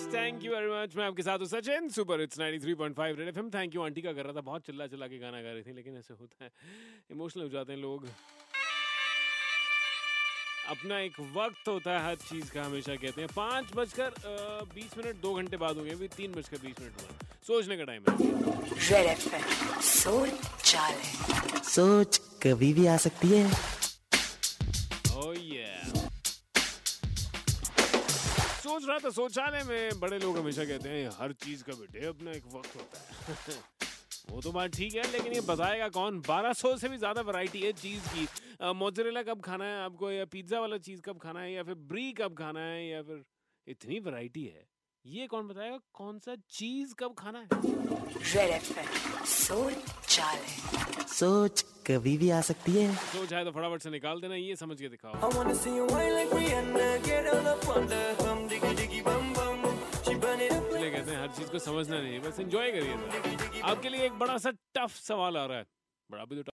Thank you very much मैं आपके साथ हूँ Sachin super it's 93.5 red FM thank you aunty का कर रहा था बहुत चिल्ला चिल्ला के गाना गा रही थी लेकिन ऐसे होता है। इमोशनल हो जाते हैं लोग। अपना एक वक्त होता है हर चीज़ का हमेशा कहते हैं। पाँच बजकर बीस मिनट दो घंटे बाद होंगे अभी तीन बजकर बीस मिनट हुआ सोचने का टाइम है। सोच सोच कभी भी आ सकती है। Oh yeah. सोच रहा था शौचालय में बड़े लोग हमेशा कहते हैं हर चीज़ का बेटे अपना एक वक्त होता है। वो तो बात ठीक है लेकिन ये बताएगा कौन? 1200 से भी ज़्यादा वैरायटी है चीज़ की। मोजरेला कब खाना है आपको या पिज्जा वाला चीज़ कब खाना है या फिर ब्री कब खाना है या फिर इतनी वैरायटी है? ये कौन बताएगा कौन सा चीज़ कब खाना है? सोच सोच कभी भी आ सकती है। सोच है तो फटाफट से निकाल देना ये समझ के दिखाओ। हैं, हर चीज़ को समझना नहीं, बस एंजॉय करिए। आपके लिए एक बड़ा सा टफ सवाल आ रहा है। बड़ा भी तो